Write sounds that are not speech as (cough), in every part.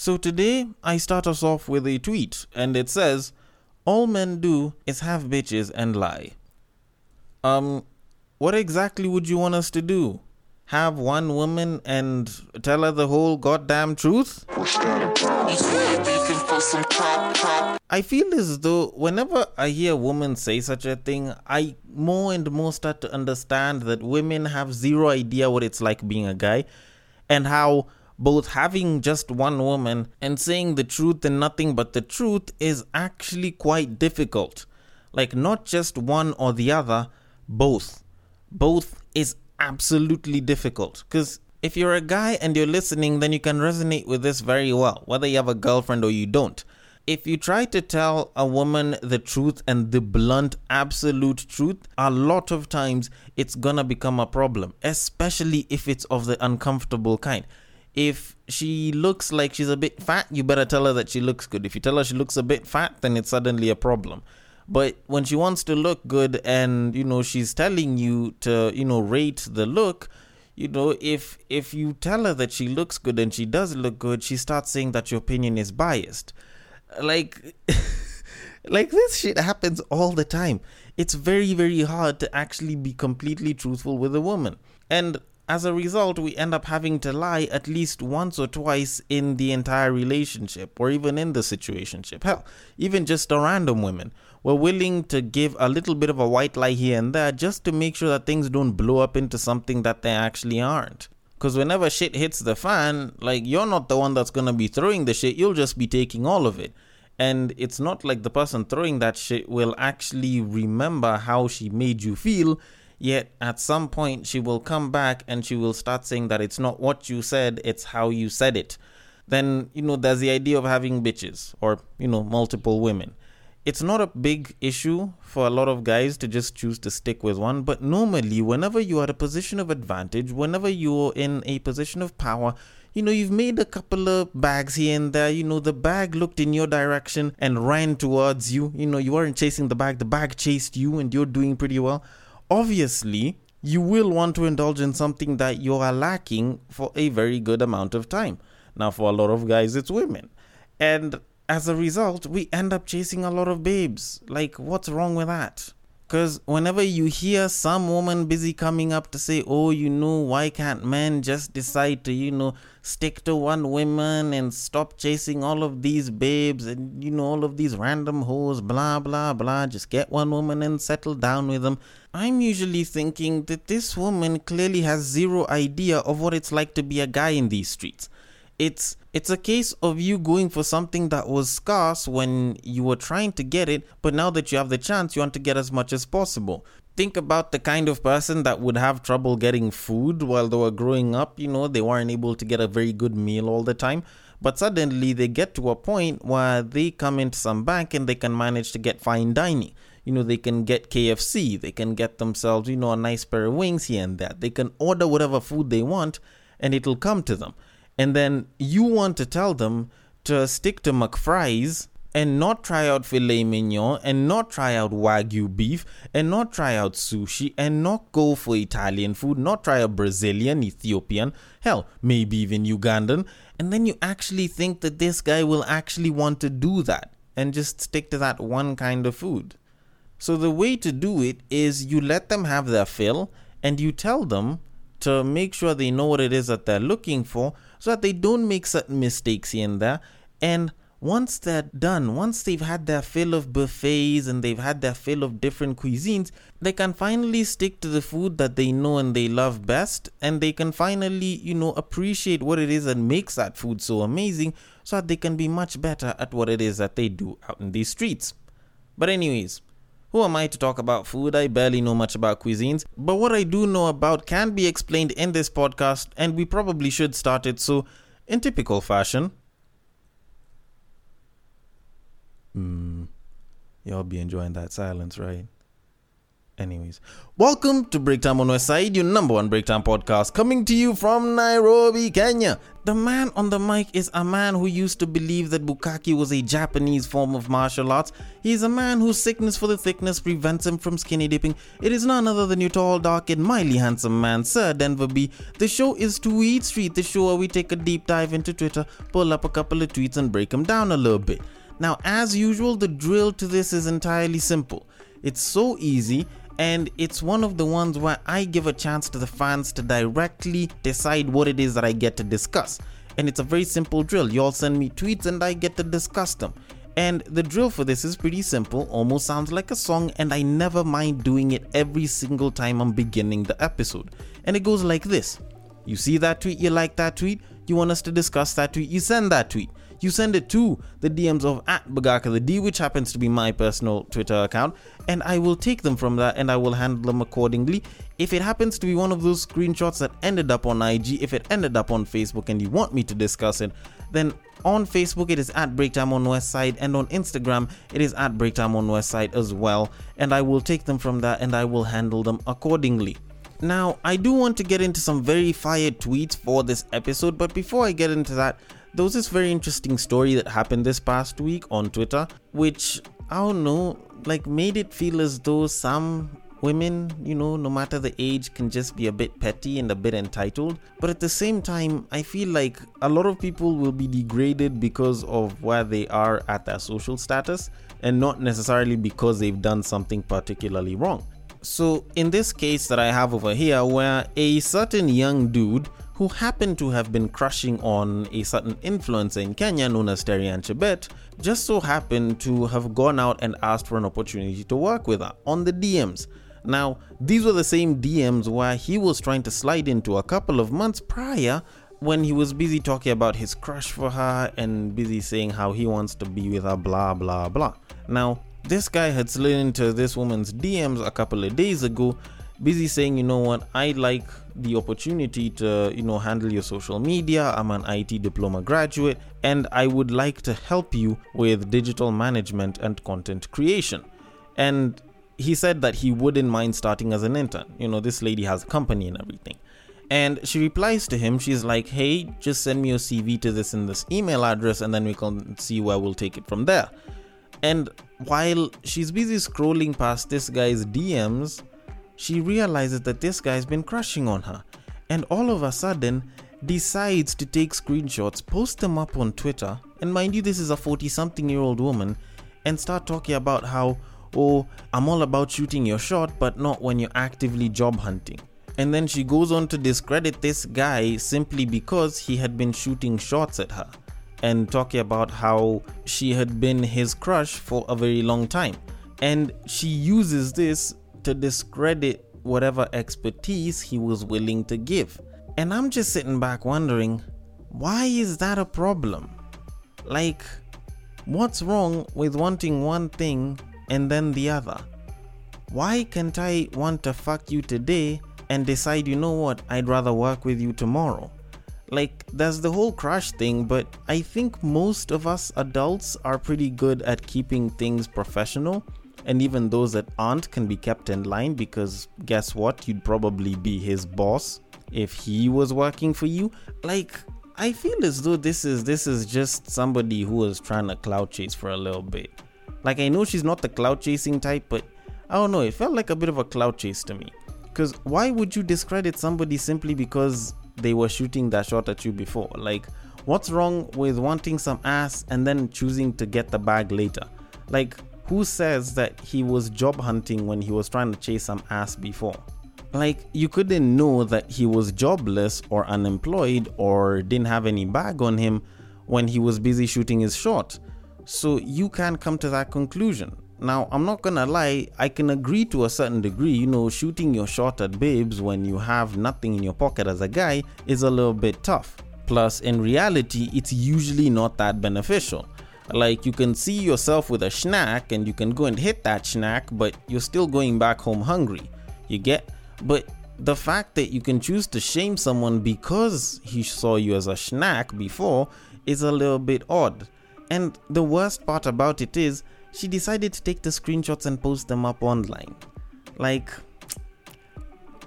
So today I start us off with a tweet and it says, All men do is have bitches and lie. Um, what exactly would you want us to do? Have one woman and tell her the whole goddamn truth? I feel as though whenever I hear a woman say such a thing, I more and more start to understand that women have zero idea what it's like being a guy and how both having just one woman and saying the truth and nothing but the truth is actually quite difficult. Like, not just one or the other, both. Both is absolutely difficult. Because if you're a guy and you're listening, then you can resonate with this very well, whether you have a girlfriend or you don't. If you try to tell a woman the truth and the blunt, absolute truth, a lot of times it's gonna become a problem, especially if it's of the uncomfortable kind. If she looks like she's a bit fat, you better tell her that she looks good. If you tell her she looks a bit fat, then it's suddenly a problem. But when she wants to look good and you know she's telling you to you know rate the look, you know if if you tell her that she looks good and she does look good, she starts saying that your opinion is biased. Like (laughs) like this shit happens all the time. It's very very hard to actually be completely truthful with a woman. And as a result, we end up having to lie at least once or twice in the entire relationship or even in the situationship. Hell, even just a random women. We're willing to give a little bit of a white lie here and there just to make sure that things don't blow up into something that they actually aren't. Because whenever shit hits the fan, like you're not the one that's gonna be throwing the shit, you'll just be taking all of it. And it's not like the person throwing that shit will actually remember how she made you feel Yet at some point, she will come back and she will start saying that it's not what you said, it's how you said it. Then, you know, there's the idea of having bitches or, you know, multiple women. It's not a big issue for a lot of guys to just choose to stick with one, but normally, whenever you are at a position of advantage, whenever you're in a position of power, you know, you've made a couple of bags here and there. You know, the bag looked in your direction and ran towards you. You know, you weren't chasing the bag, the bag chased you, and you're doing pretty well obviously you will want to indulge in something that you are lacking for a very good amount of time. Now, for a lot of guys, it's women. And as a result, we end up chasing a lot of babes. Like, what's wrong with that? Because whenever you hear some woman busy coming up to say, oh, you know, why can't men just decide to, you know, stick to one woman and stop chasing all of these babes and, you know, all of these random hoes, blah, blah, blah, just get one woman and settle down with them. I'm usually thinking that this woman clearly has zero idea of what it's like to be a guy in these streets. It's it's a case of you going for something that was scarce when you were trying to get it, but now that you have the chance, you want to get as much as possible. Think about the kind of person that would have trouble getting food while they were growing up, you know, they weren't able to get a very good meal all the time. But suddenly they get to a point where they come into some bank and they can manage to get fine dining you know, they can get KFC, they can get themselves, you know, a nice pair of wings here and there. They can order whatever food they want and it'll come to them. And then you want to tell them to stick to McFries and not try out filet mignon and not try out wagyu beef and not try out sushi and not go for Italian food, not try a Brazilian, Ethiopian, hell, maybe even Ugandan. And then you actually think that this guy will actually want to do that and just stick to that one kind of food. So the way to do it is you let them have their fill and you tell them to make sure they know what it is that they're looking for so that they don't make certain mistakes here and there. And once they're done, once they've had their fill of buffets and they've had their fill of different cuisines, they can finally stick to the food that they know and they love best. And they can finally, you know, appreciate what it is that makes that food so amazing so that they can be much better at what it is that they do out in these streets. But, anyways, who am I to talk about food? I barely know much about cuisines, but what I do know about can be explained in this podcast, and we probably should start it so, in typical fashion. Hmm. Y'all be enjoying that silence, right? Anyways, welcome to Breaktime on West Side, your number one Breaktime podcast, coming to you from Nairobi, Kenya. The man on the mic is a man who used to believe that Bukkake was a Japanese form of martial arts. He is a man whose sickness for the thickness prevents him from skinny dipping. It is none other than your tall, dark, and mildly handsome man, Sir Denver B. The show is Tweet Street, the show where we take a deep dive into Twitter, pull up a couple of tweets, and break them down a little bit. Now, as usual, the drill to this is entirely simple. It's so easy and it's one of the ones where I give a chance to the fans to directly decide what it is that I get to discuss. And it's a very simple drill. You all send me tweets and I get to discuss them. And the drill for this is pretty simple, almost sounds like a song, and I never mind doing it every single time I'm beginning the episode. And it goes like this You see that tweet, you like that tweet, you want us to discuss that tweet, you send that tweet you send it to the DMs of at Bagaka the D, which happens to be my personal Twitter account, and I will take them from that and I will handle them accordingly. If it happens to be one of those screenshots that ended up on IG, if it ended up on Facebook and you want me to discuss it, then on Facebook it is at Breaktime on West Side, and on Instagram it is at Breaktime on West Side as well. And I will take them from that and I will handle them accordingly. Now, I do want to get into some very fired tweets for this episode, but before I get into that, there was this very interesting story that happened this past week on Twitter, which I don't know, like made it feel as though some women, you know, no matter the age, can just be a bit petty and a bit entitled. But at the same time, I feel like a lot of people will be degraded because of where they are at their social status and not necessarily because they've done something particularly wrong. So, in this case that I have over here, where a certain young dude who happened to have been crushing on a certain influencer in Kenya known as Terryanne Chebet, just so happened to have gone out and asked for an opportunity to work with her on the DMs. Now, these were the same DMs where he was trying to slide into a couple of months prior when he was busy talking about his crush for her and busy saying how he wants to be with her, blah, blah, blah. Now, this guy had slid into this woman's DMs a couple of days ago busy saying, you know what, I like the opportunity to, you know, handle your social media. I'm an IT diploma graduate and I would like to help you with digital management and content creation. And he said that he wouldn't mind starting as an intern. You know, this lady has a company and everything. And she replies to him, she's like, hey, just send me your CV to this in this email address and then we can see where we'll take it from there. And while she's busy scrolling past this guy's DMs, she realizes that this guy's been crushing on her and all of a sudden decides to take screenshots, post them up on Twitter, and mind you, this is a 40 something year old woman, and start talking about how, oh, I'm all about shooting your shot, but not when you're actively job hunting. And then she goes on to discredit this guy simply because he had been shooting shots at her and talking about how she had been his crush for a very long time. And she uses this to discredit whatever expertise he was willing to give. And I'm just sitting back wondering, why is that a problem? Like, what's wrong with wanting one thing and then the other? Why can't I want to fuck you today and decide, you know what, I'd rather work with you tomorrow? Like, there's the whole crush thing, but I think most of us adults are pretty good at keeping things professional and even those that aren't can be kept in line because guess what? You'd probably be his boss if he was working for you. Like, I feel as though this is this is just somebody who was trying to cloud chase for a little bit. Like I know she's not the cloud chasing type, but I don't know, it felt like a bit of a cloud chase to me. Cause why would you discredit somebody simply because they were shooting that shot at you before? Like, what's wrong with wanting some ass and then choosing to get the bag later? Like, who says that he was job hunting when he was trying to chase some ass before? Like, you couldn't know that he was jobless or unemployed or didn't have any bag on him when he was busy shooting his shot. So you can't come to that conclusion. Now, I'm not gonna lie, I can agree to a certain degree, you know, shooting your shot at babes when you have nothing in your pocket as a guy is a little bit tough. Plus, in reality, it's usually not that beneficial. Like you can see yourself with a snack and you can go and hit that snack, but you're still going back home hungry. You get? But the fact that you can choose to shame someone because he saw you as a snack before is a little bit odd. And the worst part about it is, she decided to take the screenshots and post them up online. Like,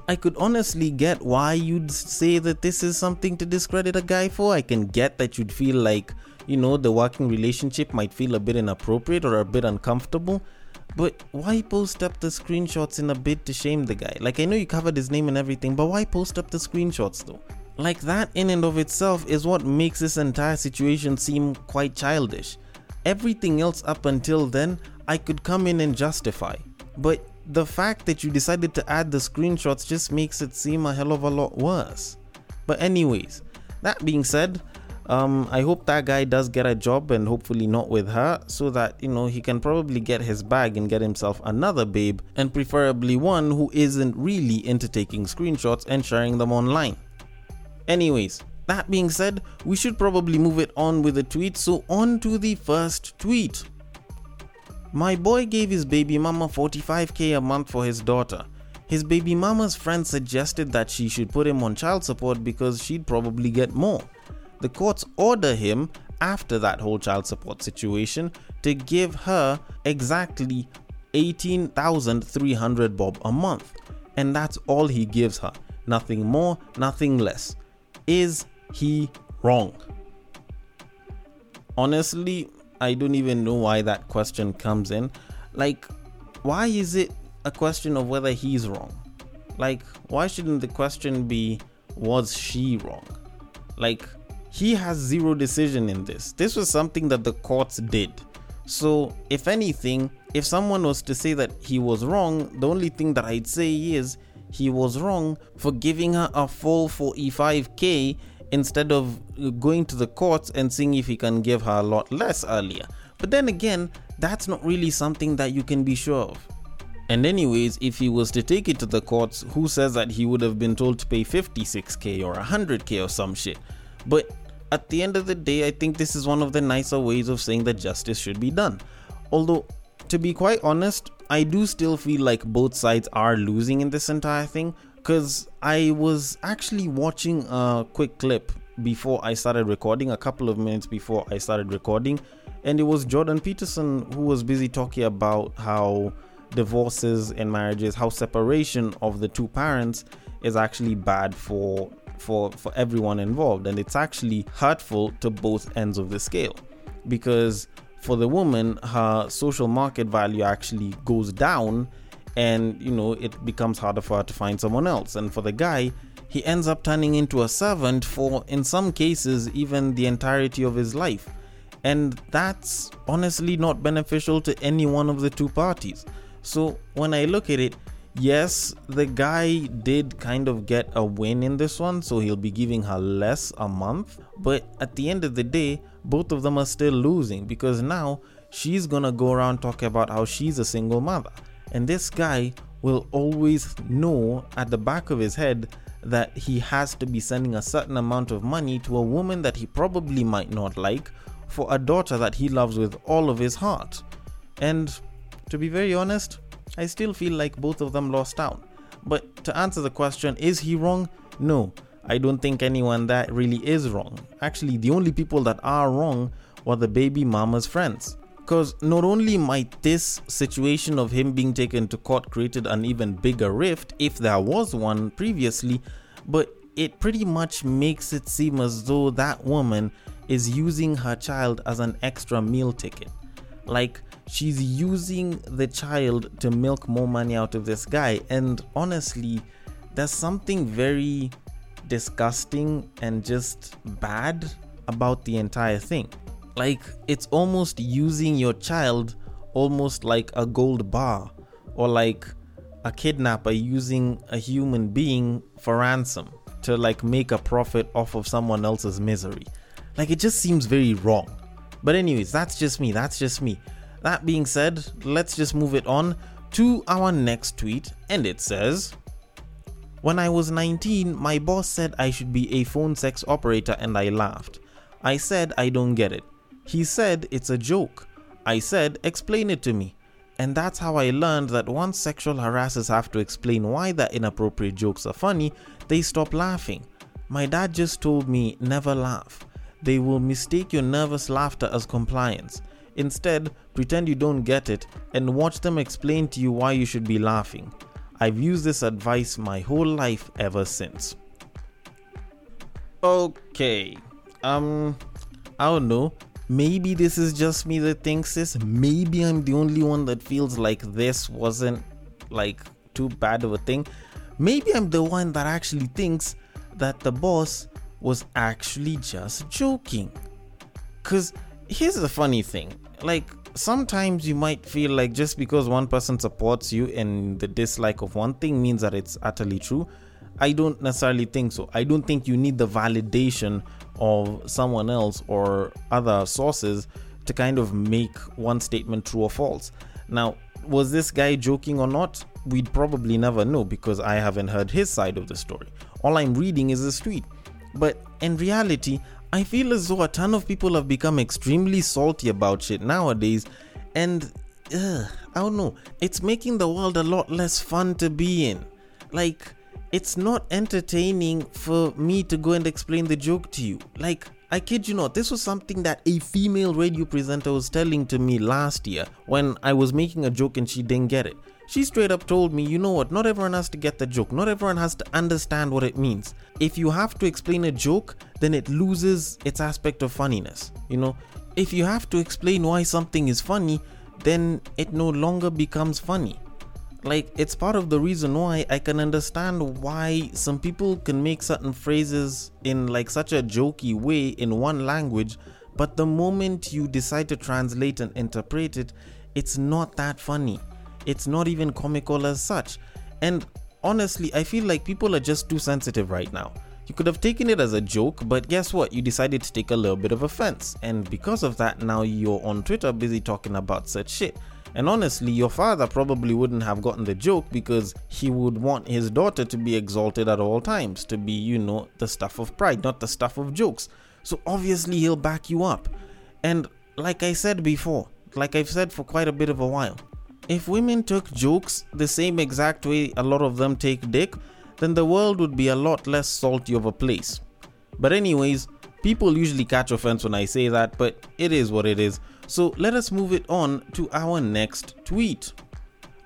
I could honestly get why you'd say that this is something to discredit a guy for. I can get that you'd feel like, you know, the working relationship might feel a bit inappropriate or a bit uncomfortable. But why post up the screenshots in a bid to shame the guy? Like, I know you covered his name and everything, but why post up the screenshots though? Like, that in and of itself is what makes this entire situation seem quite childish. Everything else up until then, I could come in and justify. But the fact that you decided to add the screenshots just makes it seem a hell of a lot worse. But, anyways, that being said, um, I hope that guy does get a job and hopefully not with her, so that you know he can probably get his bag and get himself another babe, and preferably one who isn't really into taking screenshots and sharing them online. Anyways, that being said, we should probably move it on with the tweet, so on to the first tweet. My boy gave his baby mama 45k a month for his daughter. His baby mama's friend suggested that she should put him on child support because she'd probably get more. The courts order him, after that whole child support situation, to give her exactly 18,300 bob a month. And that's all he gives her. Nothing more, nothing less. Is he wrong? Honestly, I don't even know why that question comes in. Like, why is it a question of whether he's wrong? Like, why shouldn't the question be, was she wrong? Like, he has zero decision in this. This was something that the courts did. So, if anything, if someone was to say that he was wrong, the only thing that I'd say is he was wrong for giving her a full 45k instead of going to the courts and seeing if he can give her a lot less earlier. But then again, that's not really something that you can be sure of. And, anyways, if he was to take it to the courts, who says that he would have been told to pay 56k or 100k or some shit? But at the end of the day, I think this is one of the nicer ways of saying that justice should be done. Although, to be quite honest, I do still feel like both sides are losing in this entire thing because I was actually watching a quick clip before I started recording, a couple of minutes before I started recording, and it was Jordan Peterson who was busy talking about how divorces and marriages, how separation of the two parents is actually bad for for for everyone involved. And it's actually hurtful to both ends of the scale. Because for the woman her social market value actually goes down and you know it becomes harder for her to find someone else. And for the guy he ends up turning into a servant for in some cases even the entirety of his life. And that's honestly not beneficial to any one of the two parties. So when i look at it yes the guy did kind of get a win in this one so he'll be giving her less a month but at the end of the day both of them are still losing because now she's gonna go around talking about how she's a single mother and this guy will always know at the back of his head that he has to be sending a certain amount of money to a woman that he probably might not like for a daughter that he loves with all of his heart. And to be very honest, I still feel like both of them lost out. But to answer the question, is he wrong? No, I don't think anyone that really is wrong. Actually, the only people that are wrong were the baby mama's friends. Because not only might this situation of him being taken to court created an even bigger rift, if there was one previously, but it pretty much makes it seem as though that woman is using her child as an extra meal ticket. Like, she's using the child to milk more money out of this guy. And honestly, there's something very disgusting and just bad about the entire thing. Like, it's almost using your child almost like a gold bar or like a kidnapper using a human being for ransom to like make a profit off of someone else's misery. Like, it just seems very wrong. But, anyways, that's just me. That's just me. That being said, let's just move it on to our next tweet, and it says When I was 19, my boss said I should be a phone sex operator, and I laughed. I said I don't get it. He said it's a joke. I said, explain it to me. And that's how I learned that once sexual harassers have to explain why their inappropriate jokes are funny, they stop laughing. My dad just told me never laugh. They will mistake your nervous laughter as compliance. Instead, pretend you don't get it and watch them explain to you why you should be laughing. I've used this advice my whole life ever since. Okay. Um, I don't know. Maybe this is just me that thinks this. Maybe I'm the only one that feels like this wasn't like too bad of a thing. Maybe I'm the one that actually thinks that the boss was actually just joking. Cause here's the funny thing. Like sometimes you might feel like just because one person supports you and the dislike of one thing means that it's utterly true. I don't necessarily think so. I don't think you need the validation of someone else or other sources to kind of make one statement true or false. Now, was this guy joking or not? We'd probably never know because I haven't heard his side of the story. All I'm reading is the tweet. But in reality, I feel as though a ton of people have become extremely salty about shit nowadays, and ugh, I don't know, it's making the world a lot less fun to be in. Like, it's not entertaining for me to go and explain the joke to you. Like, I kid you not, this was something that a female radio presenter was telling to me last year when I was making a joke and she didn't get it. She straight up told me, you know what, not everyone has to get the joke, not everyone has to understand what it means. If you have to explain a joke, then it loses its aspect of funniness. You know, if you have to explain why something is funny, then it no longer becomes funny. Like, it's part of the reason why I can understand why some people can make certain phrases in like such a jokey way in one language, but the moment you decide to translate and interpret it, it's not that funny it's not even comical as such. And honestly, I feel like people are just too sensitive right now. You could have taken it as a joke, but guess what? You decided to take a little bit of offense. And because of that, now you're on Twitter busy talking about such shit. And honestly, your father probably wouldn't have gotten the joke because he would want his daughter to be exalted at all times, to be, you know, the stuff of pride, not the stuff of jokes. So obviously, he'll back you up. And like I said before, like I've said for quite a bit of a while, if women took jokes the same exact way a lot of them take dick, then the world would be a lot less salty of a place. But, anyways, people usually catch offense when I say that, but it is what it is. So, let us move it on to our next tweet.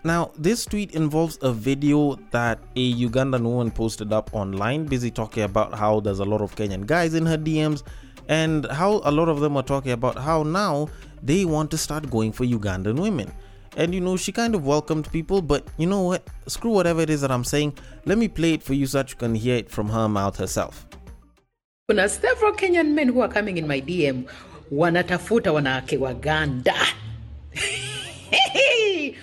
Now, this tweet involves a video that a Ugandan woman posted up online, busy talking about how there's a lot of Kenyan guys in her DMs and how a lot of them are talking about how now they want to start going for Ugandan women. And you know, she kind of welcomed people, but you know what? Screw whatever it is that I'm saying. Let me play it for you so that you can hear it from her mouth herself. Kuna several Kenyan men who are coming in my DM wanatafuta wanawake Waganda. (laughs)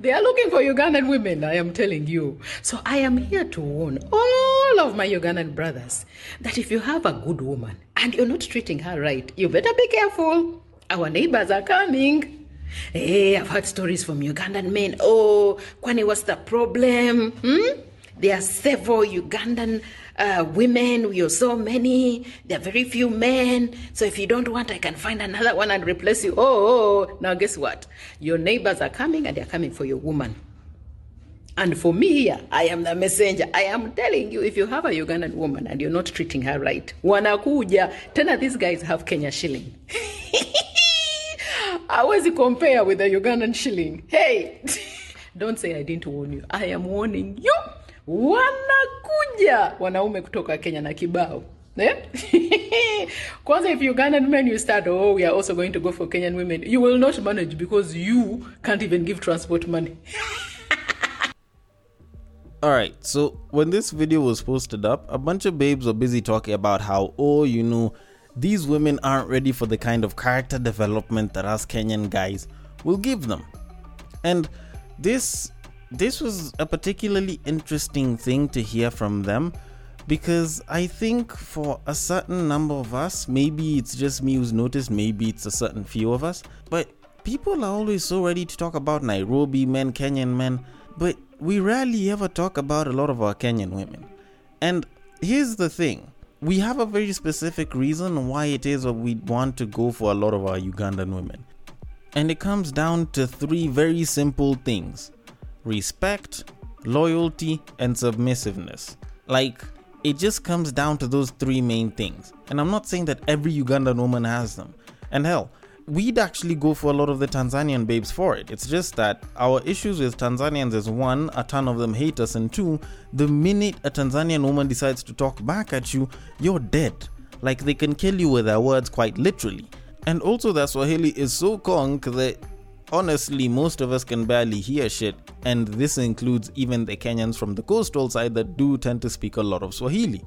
they are looking for Ugandan women, I am telling you. So I am here to warn all of my Ugandan brothers that if you have a good woman and you're not treating her right, you better be careful. Our neighbors are coming. Hey, I've heard stories from Ugandan men. Oh, Kwani, what's the problem? Hmm? There are several Ugandan uh, women. We are so many. There are very few men. So if you don't want, I can find another one and replace you. Oh, oh, now guess what? Your neighbors are coming and they're coming for your woman. And for me here, I am the messenger. I am telling you, if you have a Ugandan woman and you're not treating her right, wanakuja. Tena these guys have Kenya shilling. (laughs) hawezi compare with the Ugandan shilling. Hey, (laughs) don't say I didn't warn you. I am warning you. Wanakuja wanaume kutoka Kenya na kibao. Eh? (laughs) Kwanza if Ugandan men you start, oh, we are also going to go for Kenyan women, you will not manage because you can't even give transport money. (laughs) Alright, so when this video was posted up, a bunch of babes were busy talking about how, oh, you know, these women aren't ready for the kind of character development that us Kenyan guys will give them. And this this was a particularly interesting thing to hear from them because I think for a certain number of us, maybe it's just me who's noticed, maybe it's a certain few of us, but people are always so ready to talk about Nairobi men, Kenyan men, but we rarely ever talk about a lot of our Kenyan women. And here's the thing we have a very specific reason why it is that we want to go for a lot of our Ugandan women. And it comes down to three very simple things respect, loyalty, and submissiveness. Like, it just comes down to those three main things. And I'm not saying that every Ugandan woman has them. And hell, we'd actually go for a lot of the Tanzanian babes for it. It's just that our issues with Tanzanians is one, a ton of them hate us, and two, the minute a Tanzanian woman decides to talk back at you, you're dead. Like they can kill you with their words quite literally. And also, that Swahili is so conk that honestly, most of us can barely hear shit, and this includes even the Kenyans from the coastal side that do tend to speak a lot of Swahili.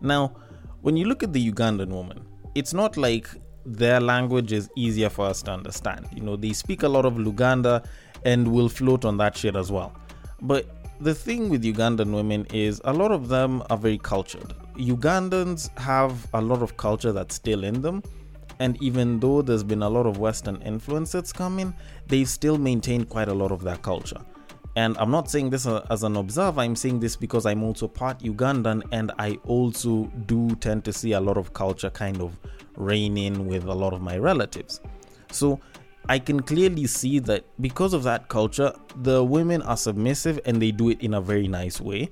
Now, when you look at the Ugandan woman, it's not like their language is easier for us to understand. You know, they speak a lot of Luganda and will float on that shit as well. But the thing with Ugandan women is a lot of them are very cultured. Ugandans have a lot of culture that's still in them. And even though there's been a lot of Western influence that's coming, they've still maintained quite a lot of their culture. And I'm not saying this uh, as an observer, I'm saying this because I'm also part Ugandan and I also do tend to see a lot of culture kind of reigning with a lot of my relatives. So I can clearly see that because of that culture, the women are submissive and they do it in a very nice way.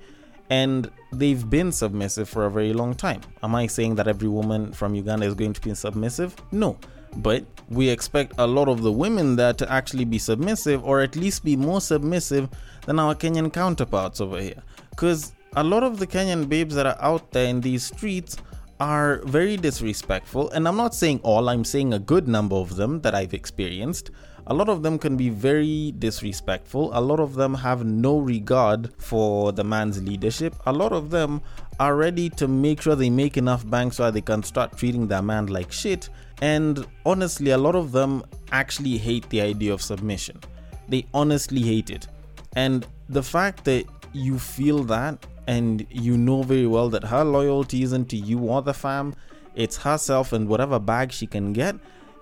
And they've been submissive for a very long time. Am I saying that every woman from Uganda is going to be submissive? No. But we expect a lot of the women there to actually be submissive or at least be more submissive than our Kenyan counterparts over here. Because a lot of the Kenyan babes that are out there in these streets are very disrespectful. And I'm not saying all, I'm saying a good number of them that I've experienced. A lot of them can be very disrespectful. A lot of them have no regard for the man's leadership. A lot of them are ready to make sure they make enough bank so they can start treating their man like shit. And honestly, a lot of them actually hate the idea of submission. They honestly hate it. And the fact that you feel that and you know very well that her loyalty isn't to you or the fam, it's herself and whatever bag she can get,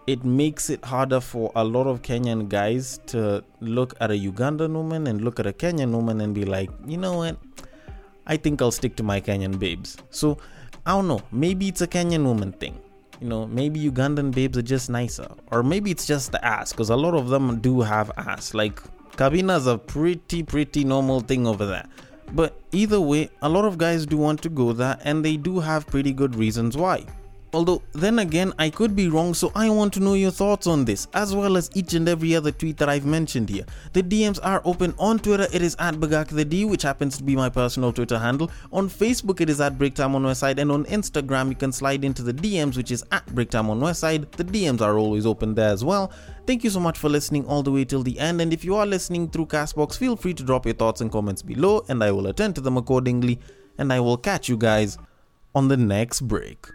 it makes it harder for a lot of Kenyan guys to look at a Ugandan woman and look at a Kenyan woman and be like, you know what? I think I'll stick to my Kenyan babes. So I don't know, maybe it's a Kenyan woman thing. You know, maybe Ugandan babes are just nicer. Or maybe it's just the ass, because a lot of them do have ass. Like, Kabina's a pretty, pretty normal thing over there. But either way, a lot of guys do want to go there and they do have pretty good reasons why. Although, then again, I could be wrong, so I want to know your thoughts on this, as well as each and every other tweet that I've mentioned here. The DMs are open on Twitter, it is at Bagak the D, which happens to be my personal Twitter handle. On Facebook, it is at Breaktime on Westside, and on Instagram, you can slide into the DMs, which is at Breaktime on Westside. The DMs are always open there as well. Thank you so much for listening all the way till the end, and if you are listening through Castbox, feel free to drop your thoughts and comments below, and I will attend to them accordingly, and I will catch you guys on the next break.